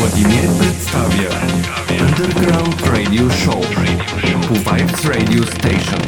Władimir przedstawia Underground Radio Show Vibes Radio Station.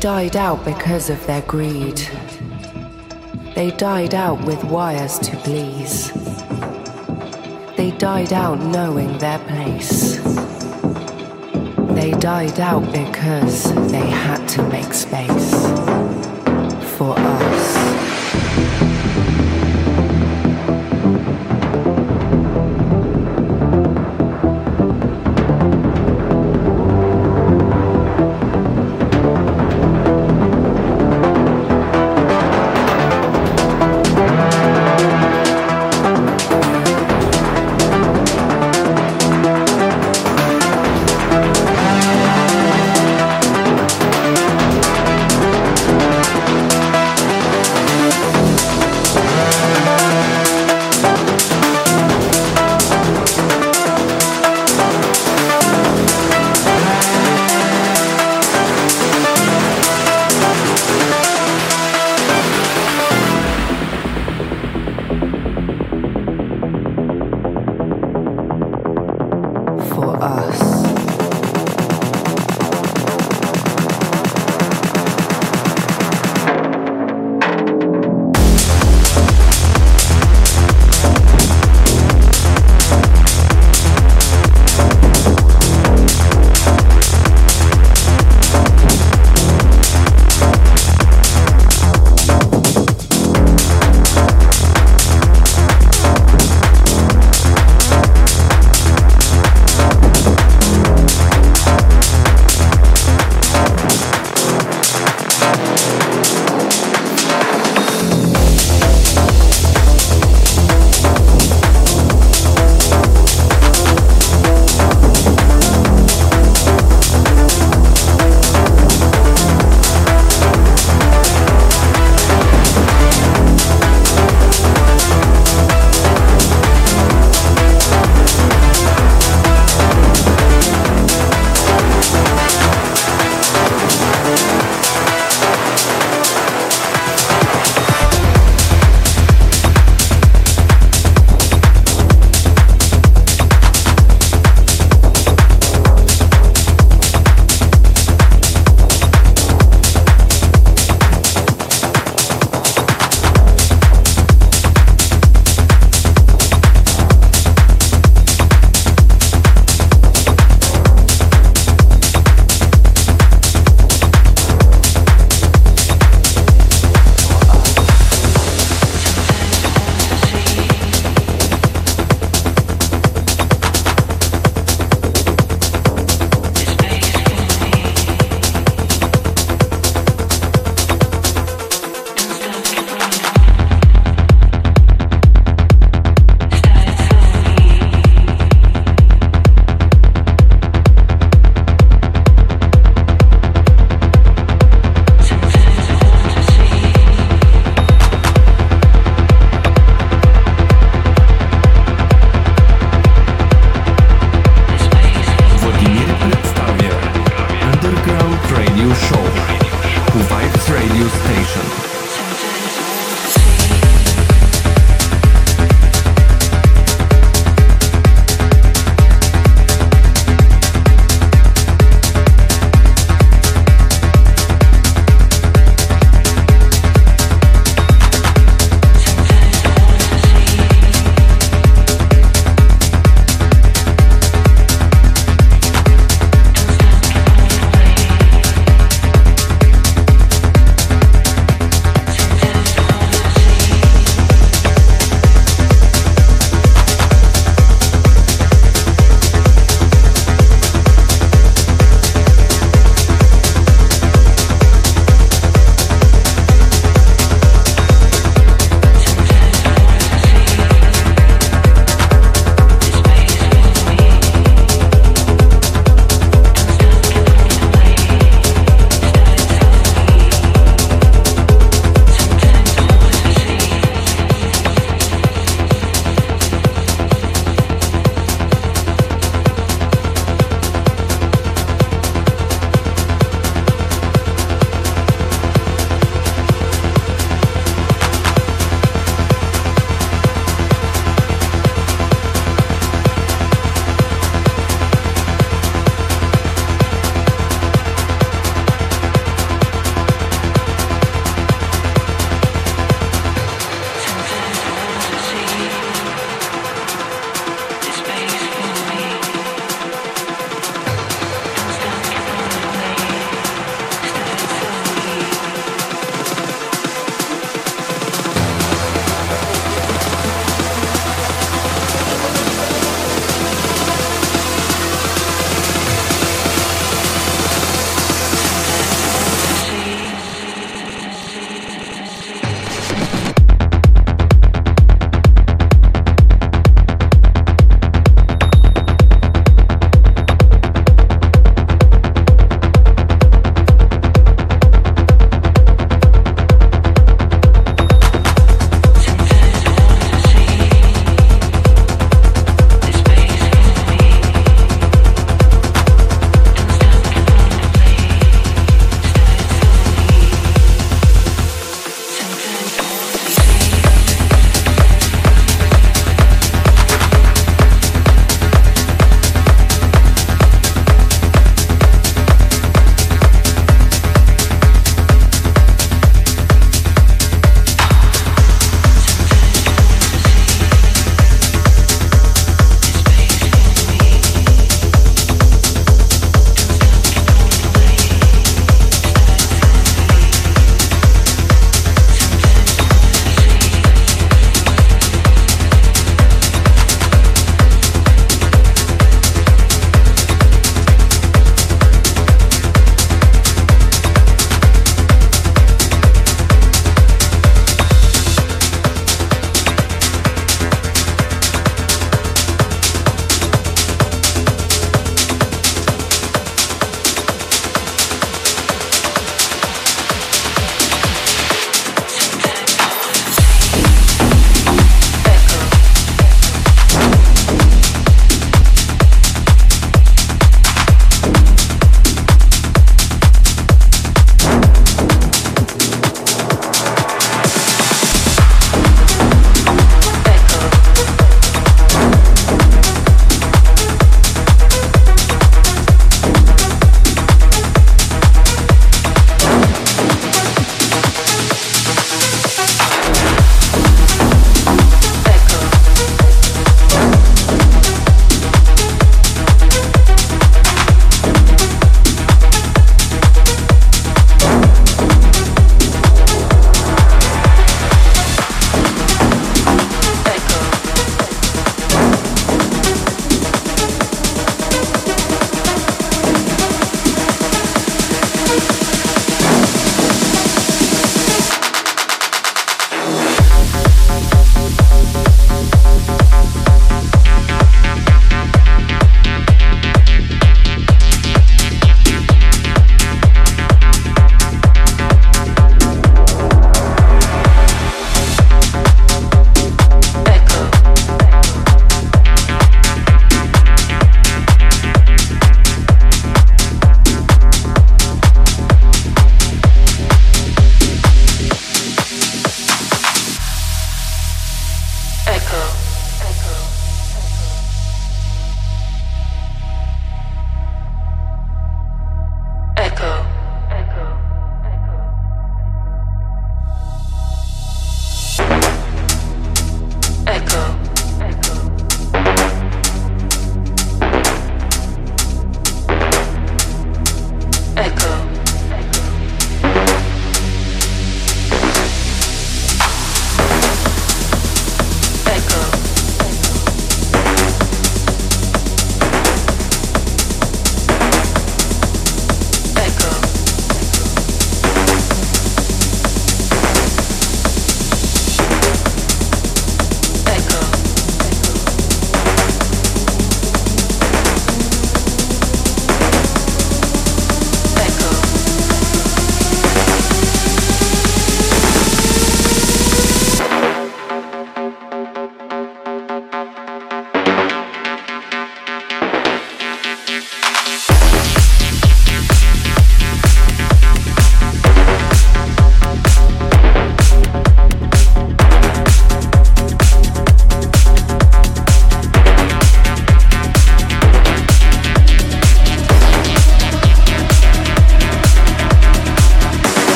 Died out because of their greed. They died out with wires to please. They died out knowing their place. They died out because they had to make space for us.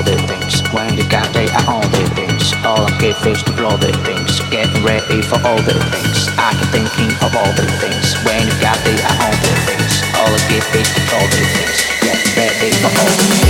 All the things. When you got they are all the things. All I give is to blow the things. Get ready for all the things. I'm thinking of all the things. When you got they are all the things. All I give is to blow the things. Get ready for all the things.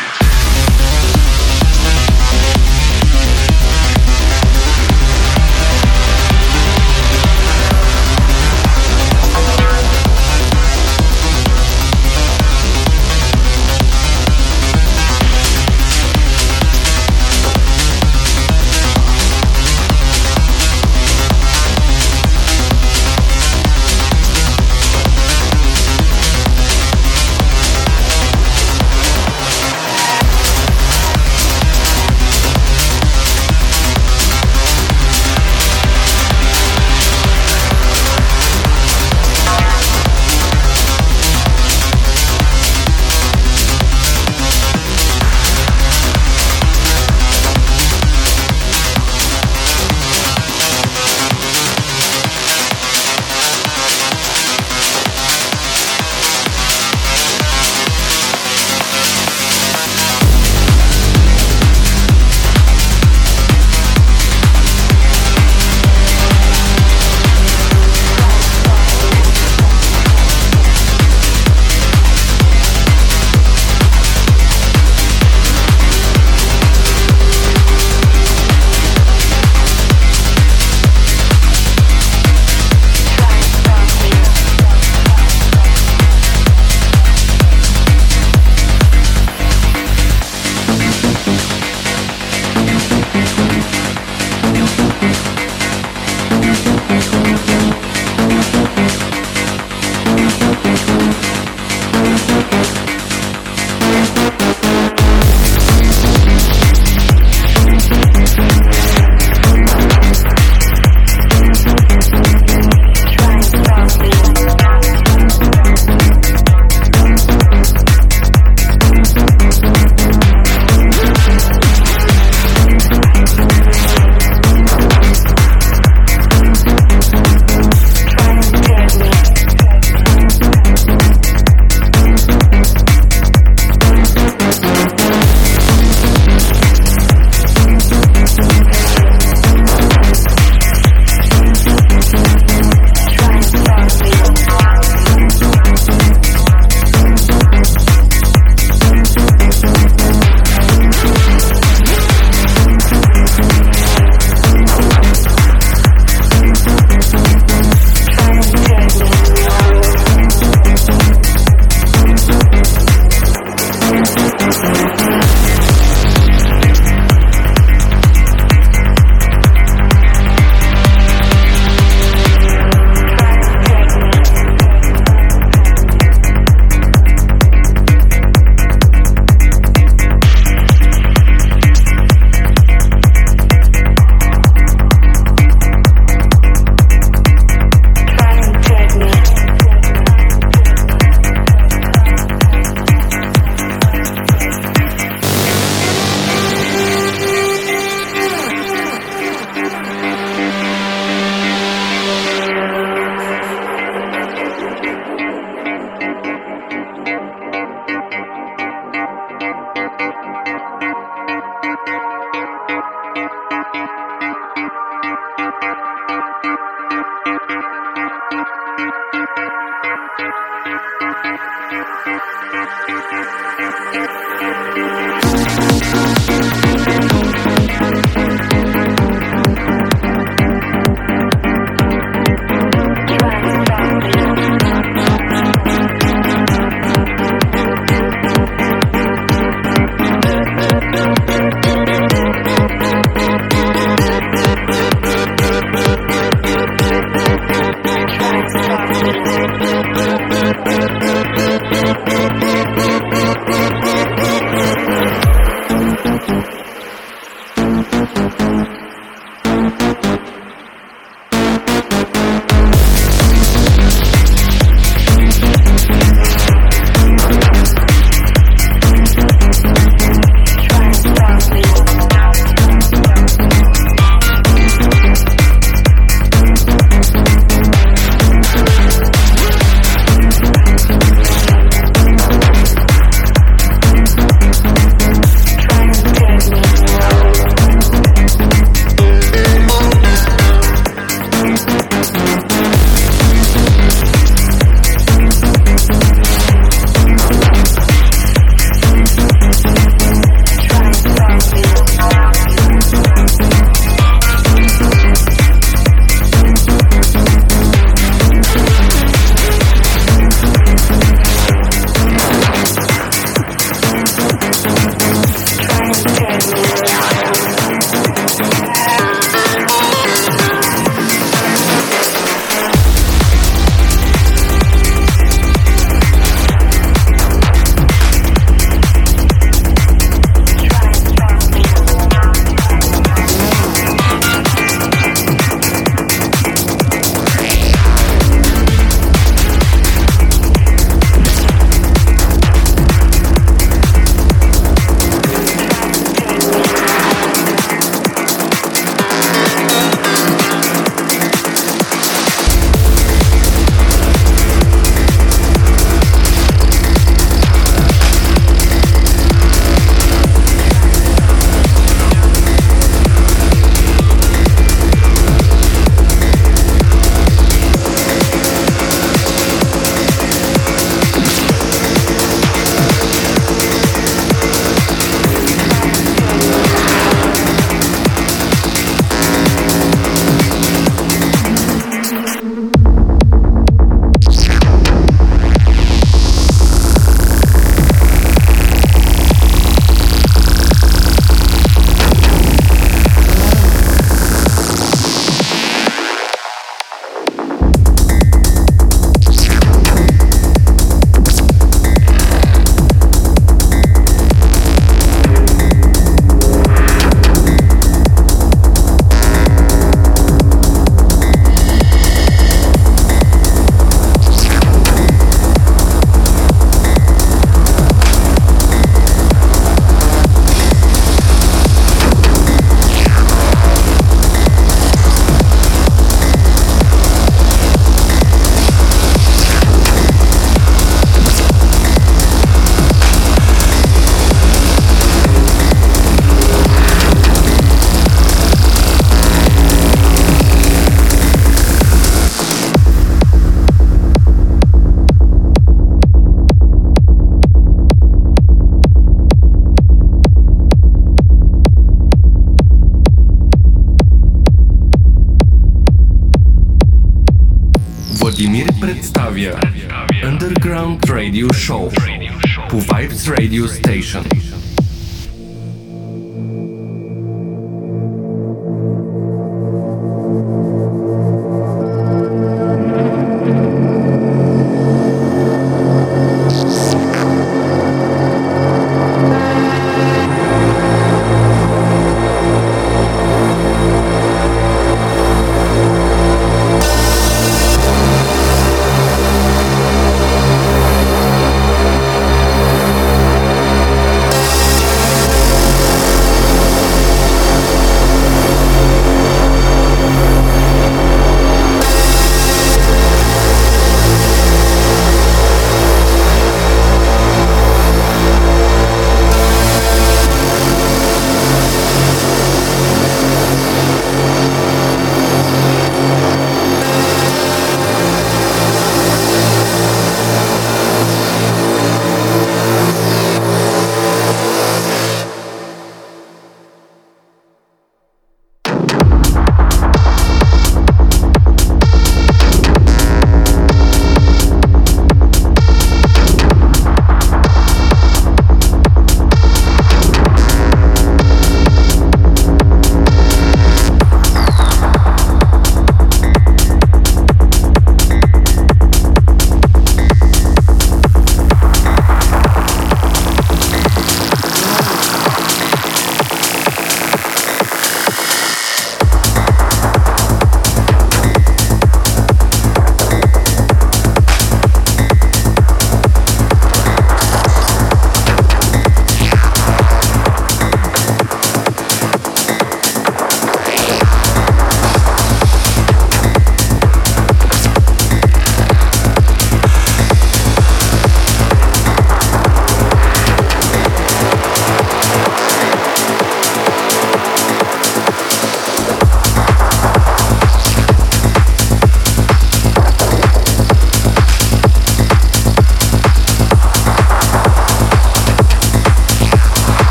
Yeah.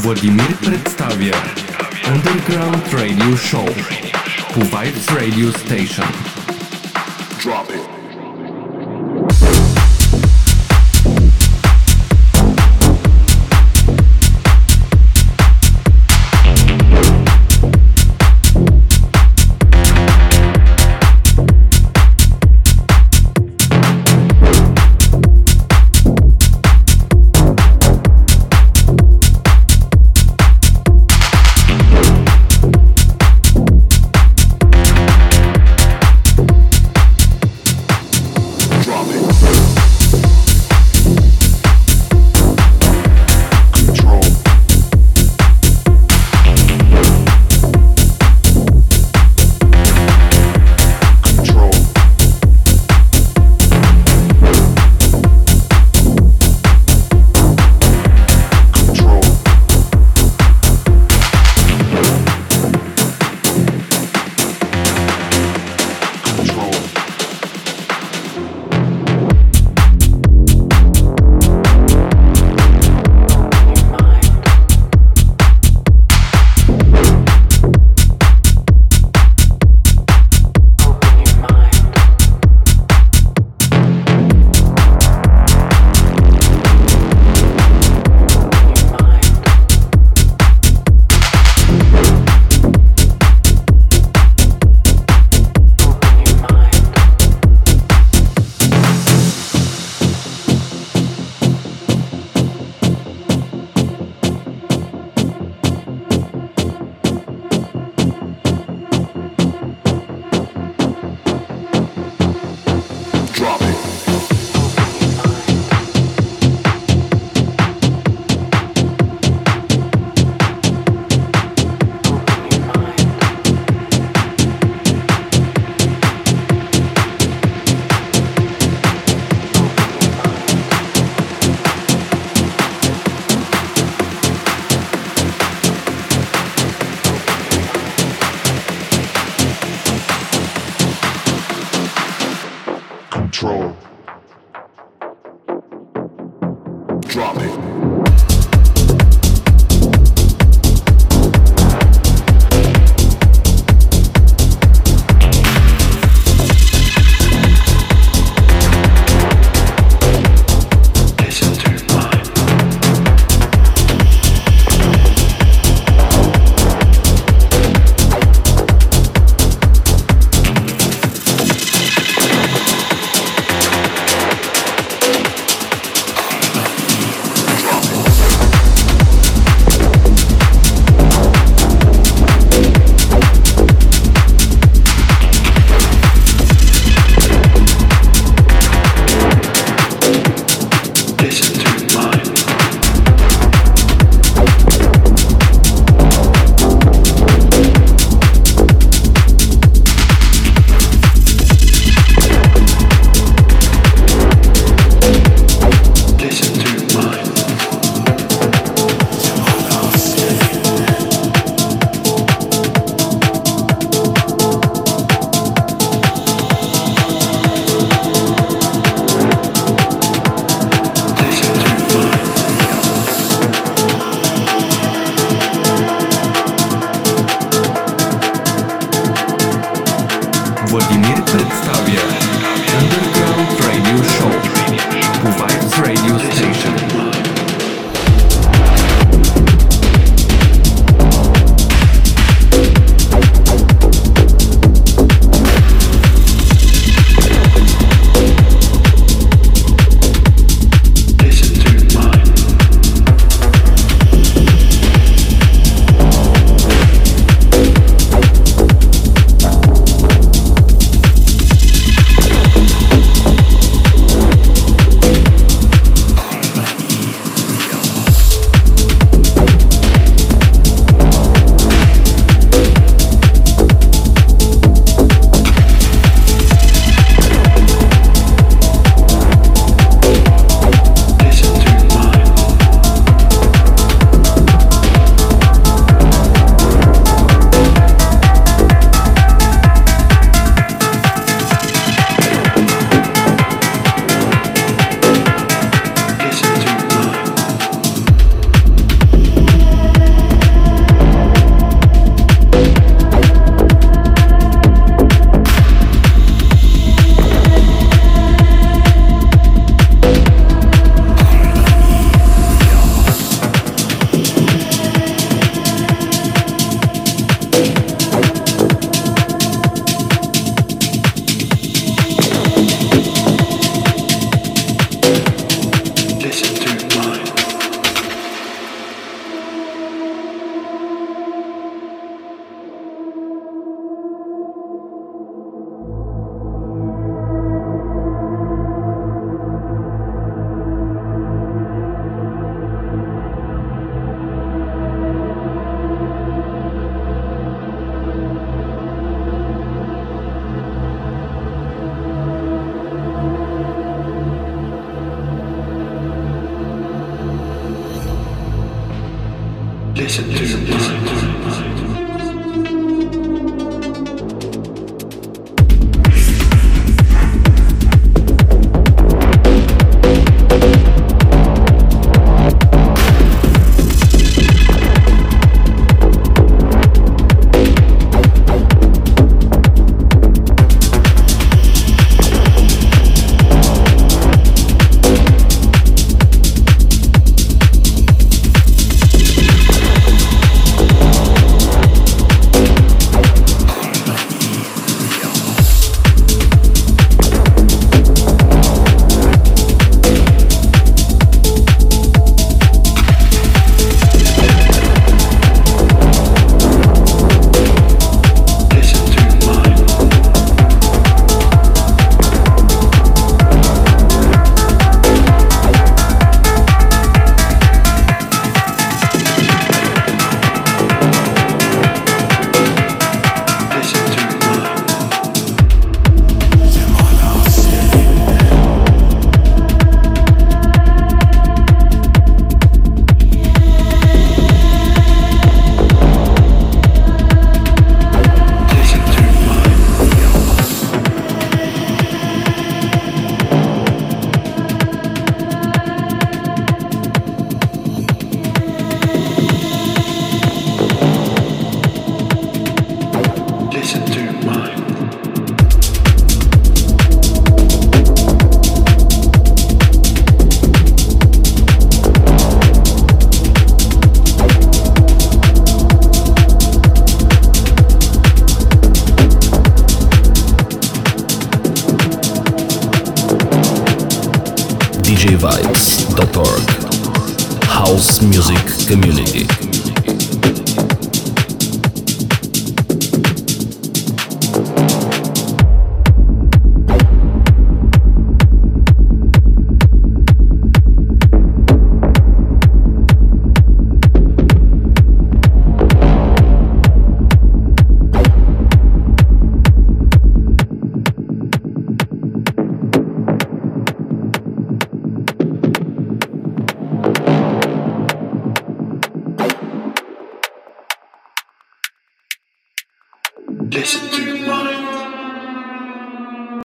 Vladimir przedstawia Underground Radio Show Kuwait Radio Station. Drop it.